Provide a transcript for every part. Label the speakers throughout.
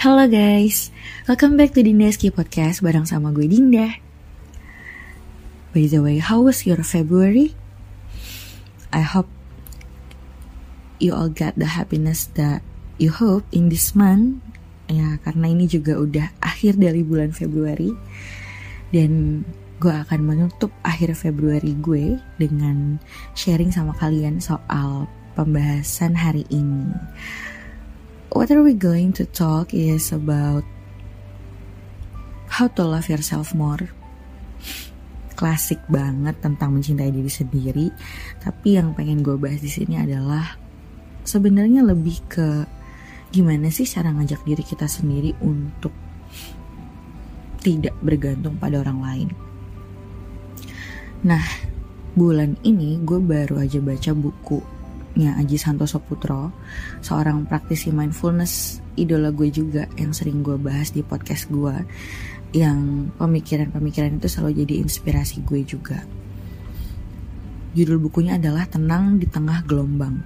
Speaker 1: Halo guys, welcome back to Dindaski Podcast bareng sama gue Dinda. By the way, how was your February? I hope you all got the happiness that you hope in this month. Ya, karena ini juga udah akhir dari bulan Februari. Dan gue akan menutup akhir Februari gue dengan sharing sama kalian soal pembahasan hari ini what are we going to talk is about how to love yourself more. Klasik banget tentang mencintai diri sendiri, tapi yang pengen gue bahas di sini adalah sebenarnya lebih ke gimana sih cara ngajak diri kita sendiri untuk tidak bergantung pada orang lain. Nah, bulan ini gue baru aja baca buku nya Aji Santoso Putro, seorang praktisi mindfulness idola gue juga yang sering gue bahas di podcast gue, yang pemikiran-pemikiran itu selalu jadi inspirasi gue juga. Judul bukunya adalah Tenang di Tengah Gelombang.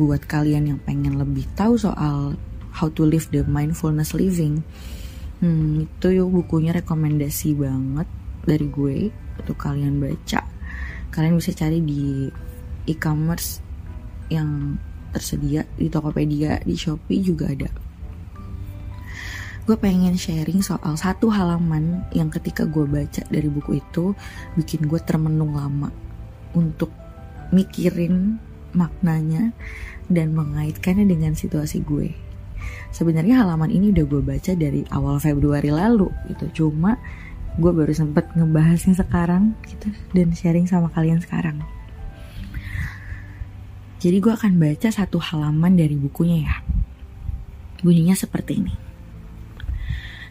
Speaker 1: Buat kalian yang pengen lebih tahu soal how to live the mindfulness living, hmm, itu yuk bukunya rekomendasi banget dari gue untuk kalian baca. Kalian bisa cari di e-commerce yang tersedia di Tokopedia, di Shopee juga ada. Gue pengen sharing soal satu halaman yang ketika gue baca dari buku itu bikin gue termenung lama untuk mikirin maknanya dan mengaitkannya dengan situasi gue. Sebenarnya halaman ini udah gue baca dari awal Februari lalu gitu, cuma gue baru sempet ngebahasnya sekarang gitu dan sharing sama kalian sekarang. Jadi gue akan baca satu halaman dari bukunya ya. Bunyinya seperti ini.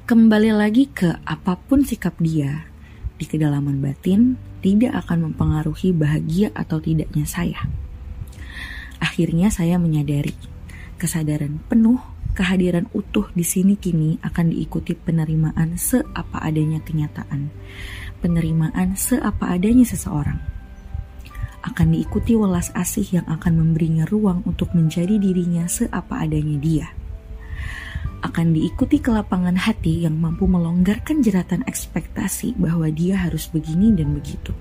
Speaker 1: Kembali lagi ke apa pun sikap dia di kedalaman batin tidak akan mempengaruhi bahagia atau tidaknya saya. Akhirnya saya menyadari kesadaran penuh kehadiran utuh di sini kini akan diikuti penerimaan seapa adanya kenyataan, penerimaan seapa adanya seseorang akan diikuti welas asih yang akan memberinya ruang untuk menjadi dirinya seapa adanya dia. Akan diikuti kelapangan hati yang mampu melonggarkan jeratan ekspektasi bahwa dia harus begini dan begitu.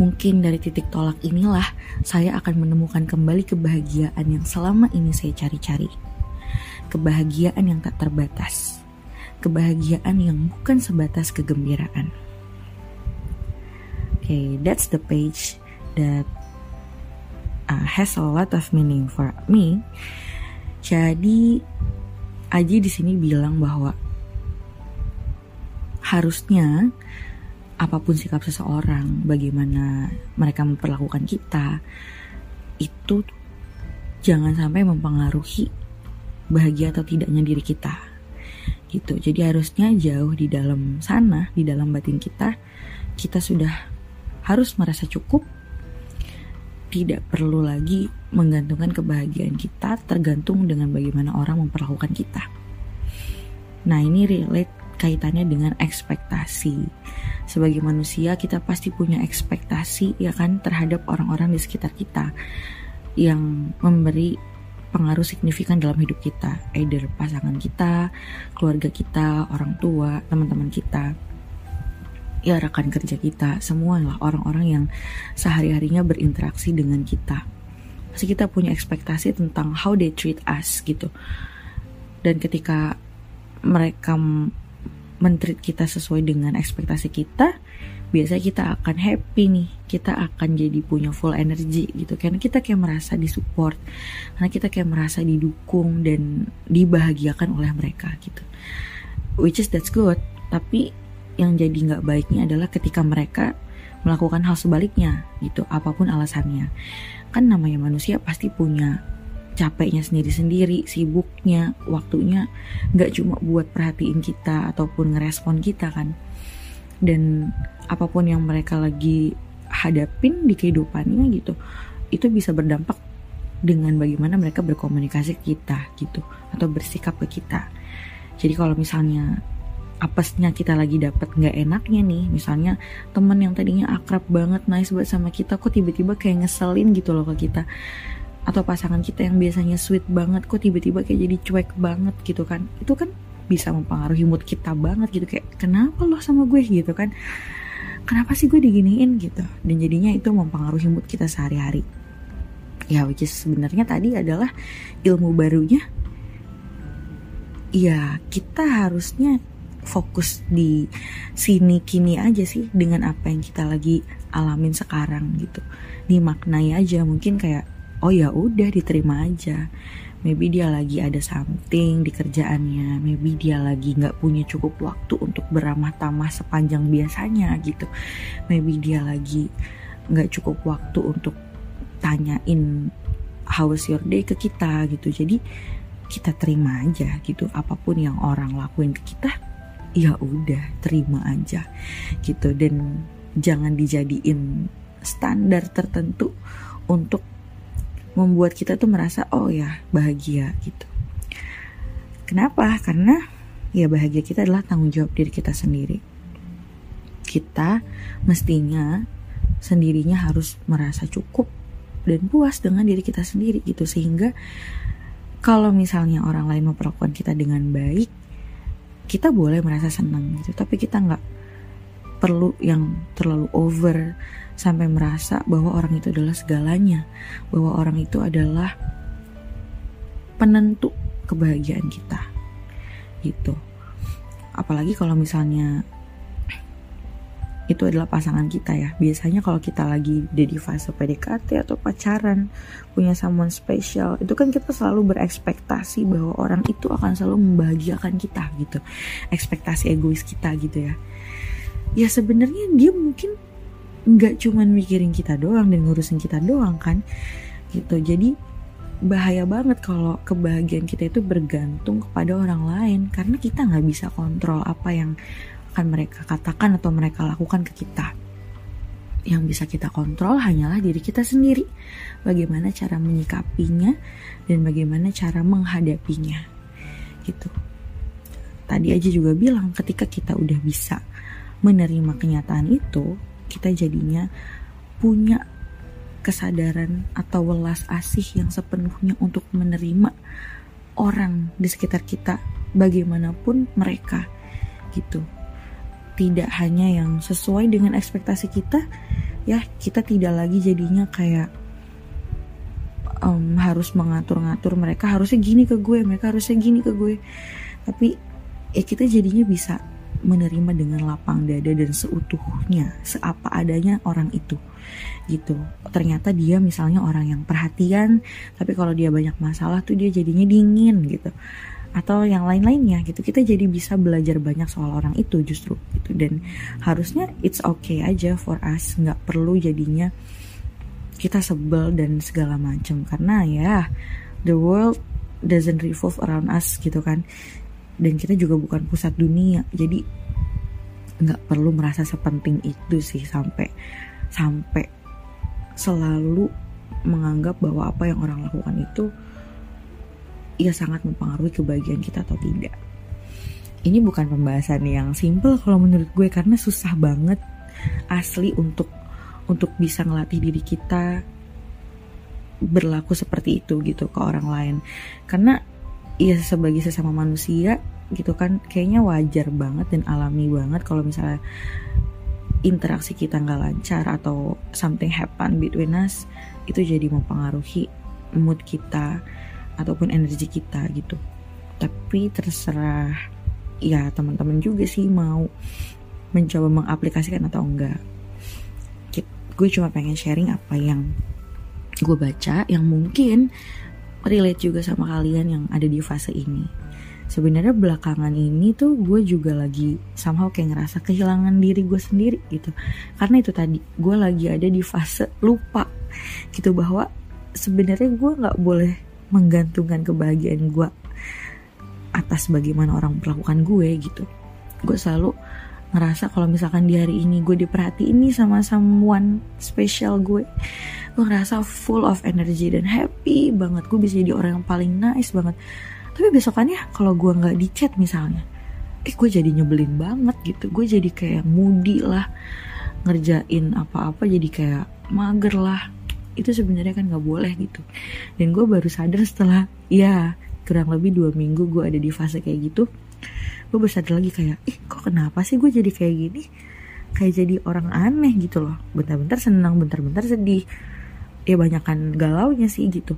Speaker 1: Mungkin dari titik tolak inilah saya akan menemukan kembali kebahagiaan yang selama ini saya cari-cari. Kebahagiaan yang tak terbatas. Kebahagiaan yang bukan sebatas kegembiraan okay, that's the page that uh, has a lot of meaning for me. Jadi Aji di sini bilang bahwa harusnya apa pun sikap seseorang, bagaimana mereka memperlakukan kita, itu jangan sampai mempengaruhi bahagia atau tidaknya diri kita. Gitu. Jadi harusnya jauh di dalam sana, di dalam batin kita, kita sudah harus merasa cukup, tidak perlu lagi menggantungkan kebahagiaan kita tergantung dengan bagaimana orang memperlakukan kita. Nah, ini relate kaitannya dengan ekspektasi. Sebagai manusia, kita pasti punya ekspektasi ya kan terhadap orang-orang di sekitar kita yang memberi pengaruh signifikan dalam hidup kita, either pasangan kita, keluarga kita, orang tua, teman-teman kita ya rekan kerja kita, semua lah orang-orang yang sehari-harinya berinteraksi dengan kita. Pasti kita punya ekspektasi tentang how they treat us gitu. Dan ketika mereka mentreat kita sesuai dengan ekspektasi kita, biasanya kita akan happy nih, kita akan jadi punya full energy gitu. Karena kita kayak merasa disupport, karena kita kayak merasa didukung dan dibahagiakan oleh mereka gitu. Which is that's good, tapi yang jadi nggak baiknya adalah ketika mereka melakukan hal sebaliknya gitu apa pun alasannya. Kan namanya manusia pasti punya capeknya sendiri-sendiri sibuknya waktunya nggak cuma buat perhatiin kita ataupun ngerespon kita kan. Dan apa pun yang mereka lagi hadapin di kehidupannya gitu itu bisa berdampak dengan bagaimana mereka berkomunikasi ke kita gitu atau bersikap ke kita. Jadi kalau misalnya apesnya kita lagi dapat nggak enaknya nih. Misalnya temen yang tadinya akrab banget nice banget sama kita kok tiba-tiba kayak ngeselin gitu loh ke kita. Atau pasangan kita yang biasanya sweet banget kok tiba-tiba kayak jadi cuek banget gitu kan. Itu kan bisa mempengaruhi mood kita banget gitu. Kayak kenapa lo sama gue? gitu kan. Kenapa sih gue diginiin? gitu. Dan jadinya itu mempengaruhi mood kita sehari-hari. Ya which is sebenarnya tadi adalah ilmu barunya. Ya kita harusnya fokus di sini kini aja sih dengan apa yang kita lagi alamin sekarang gitu. Dimaknai aja mungkin kayak oh ya udah diterima aja. Maybe dia lagi ada something di kerjaannya. Maybe dia lagi nggak punya cukup waktu untuk beramah tamah sepanjang biasanya gitu. Maybe dia lagi nggak cukup waktu untuk tanyain how was your day? ke kita gitu. Jadi kita terima aja gitu apa pun yang orang lakuin ke kita ya udah terima aja gitu. Dan jangan dijadiin standar tertentu untuk membuat kita tuh merasa oh ya bahagia gitu. Kenapa? Karena ya bahagia kita adalah tanggung jawab diri kita sendiri. Kita mestinya sendirinya harus merasa cukup dan puas dengan diri kita sendiri gitu. Sehingga kalau misalnya orang lain memperlakukan kita dengan baik kita boleh merasa senang gitu tapi kita nggak perlu yang terlalu over sampai merasa bahwa orang itu adalah segalanya bahwa orang itu adalah penentu kebahagiaan kita gitu. Apalagi kalau misalnya itu adalah pasangan kita ya. Biasanya kalau kita lagi di fase PDKT atau pacaran, punya someone special, itu kan kita selalu berekspektasi bahwa orang itu akan selalu membahagiakan kita gitu. Ekspektasi egois kita gitu ya. Ya sebenarnya dia mungkin nggak cuman mikirin kita doang dan ngurusin kita doang kan gitu. Jadi bahaya banget kalau kebahagiaan kita itu bergantung kepada orang lain karena kita nggak bisa kontrol apa yang akan mereka katakan atau mereka lakukan ke kita. Yang bisa kita kontrol hanyalah diri kita sendiri. Bagaimana cara menyikapinya dan bagaimana cara menghadapinya. Gitu. Tadi aja juga bilang ketika kita udah bisa menerima kenyataan itu, kita jadinya punya kesadaran atau welas asih yang sepenuhnya untuk menerima orang di sekitar kita bagaimanapun mereka gitu tidak hanya yang sesuai dengan ekspektasi kita ya kita tidak lagi jadinya kayak um, harus mengatur-ngatur mereka. Harusnya gini ke gue mereka harusnya gini ke gue. Tapi ya kita jadinya bisa menerima dengan lapang dada dan seutuhnya seapa adanya orang itu gitu. Ternyata dia misalnya orang yang perhatian tapi kalau dia banyak masalah tuh dia jadinya dingin gitu atau yang lain-lainnya gitu. Kita jadi bisa belajar banyak soal orang itu justru gitu. Dan harusnya it's okay aja for us. Nggak perlu jadinya kita sebel dan segala macam karena ya the world doesn't revolve around us gitu kan. Dan kita juga bukan pusat dunia. Jadi nggak perlu merasa sepenting itu sih sampai sampai selalu menganggap bahwa apa yang orang lakukan itu ia sangat mempengaruhi kebahagiaan kita atau tidak. Ini bukan pembahasan yang simple kalau menurut gue karena susah banget asli untuk untuk bisa ngelatih diri kita berlaku seperti itu gitu ke orang lain. Karena ya sebagai sesama manusia gitu kan kayaknya wajar banget dan alami banget kalau misalnya interaksi kita nggak lancar atau something happen between us itu jadi mempengaruhi mood kita ataupun energi kita gitu. Tapi terserah ya teman-teman juga sih mau mencoba mengaplikasikan atau enggak. Gue cuma pengen sharing apa yang gue baca yang mungkin relate juga sama kalian yang ada di fase ini. Sebenarnya belakangan ini tuh gue juga lagi somehow kayak ngerasa kehilangan diri gue sendiri gitu. Karena itu tadi gue lagi ada di fase lupa gitu bahwa sebenarnya gue nggak boleh menggantungkan kebahagiaan gue atas bagaimana orang perlakukan gue gitu. Gue selalu ngerasa kalau misalkan di hari ini gue diperhatiin nih sama someone special gue gue ngerasa full of energy dan happy banget. Gue bisa jadi orang yang paling nice banget. Tapi besokannya kalau gue nggak di chat misalnya eh gue jadi nyebelin banget gitu. Gue jadi kayak moody lah ngerjain apa-apa jadi kayak mager lah itu sebenarnya kan nggak boleh gitu. Dan gue baru sadar setelah ya kurang lebih dua minggu gue ada di fase kayak gitu gue baru sadar lagi kayak ih kok kenapa sih gue jadi kayak gini? Kayak jadi orang aneh gitu loh. Bentar-bentar senang bentar-bentar sedih. Ya banyak kan galaunya sih gitu.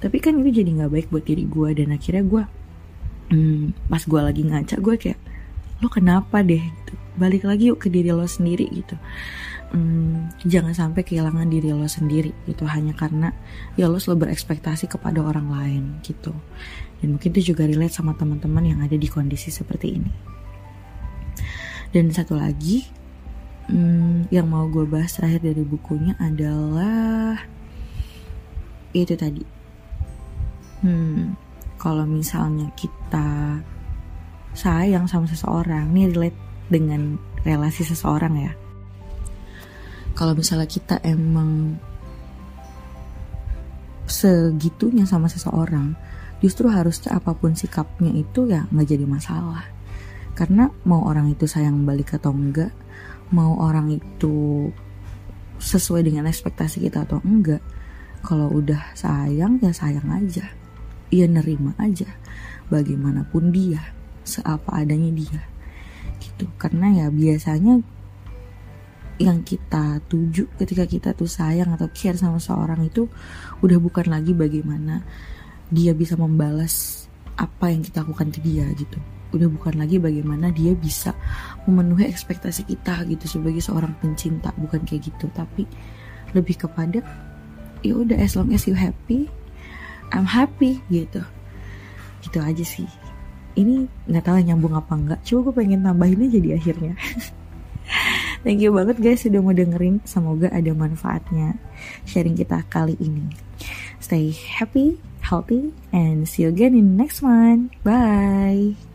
Speaker 1: Tapi kan itu jadi nggak baik buat diri gue dan akhirnya gue hmm, pas gue lagi ngaca gue kayak lo kenapa deh? Gitu. Balik lagi yuk ke diri lo sendiri gitu hmm, jangan sampai kehilangan diri lo sendiri gitu hanya karena ya lo selalu berekspektasi kepada orang lain gitu. Dan mungkin itu juga relate sama teman-teman yang ada di kondisi seperti ini. Dan satu lagi hmm, yang mau gue bahas terakhir dari bukunya adalah itu tadi. Hmm, kalau misalnya kita sayang sama seseorang, ini relate dengan relasi seseorang ya. Kalau misalnya kita emang segitunya sama seseorang, justru harusnya apa pun sikapnya itu ya nggak jadi masalah. Karena mau orang itu sayang balik atau enggak, mau orang itu sesuai dengan ekspektasi kita atau enggak, kalau udah sayang ya sayang aja. Ia nerima aja bagaimanapun dia seapa adanya dia. Gitu. Karena ya biasanya yang kita tuju ketika kita tuh sayang atau care sama seorang itu udah bukan lagi bagaimana dia bisa membalas apa yang kita lakukan ke dia gitu. Udah bukan lagi bagaimana dia bisa memenuhi ekspektasi kita gitu sebagai seorang pencinta. Bukan kayak gitu tapi lebih kepada ya udah as long as you happy I'm happy gitu. Gitu aja sih. Ini nggak tahu nyambung apa enggak coba gue pengen tambahin aja di akhirnya thank you banget guys sudah mau dengerin. Semoga ada manfaatnya sharing kita kali ini. Stay happy healthy and see you again in next one. Bye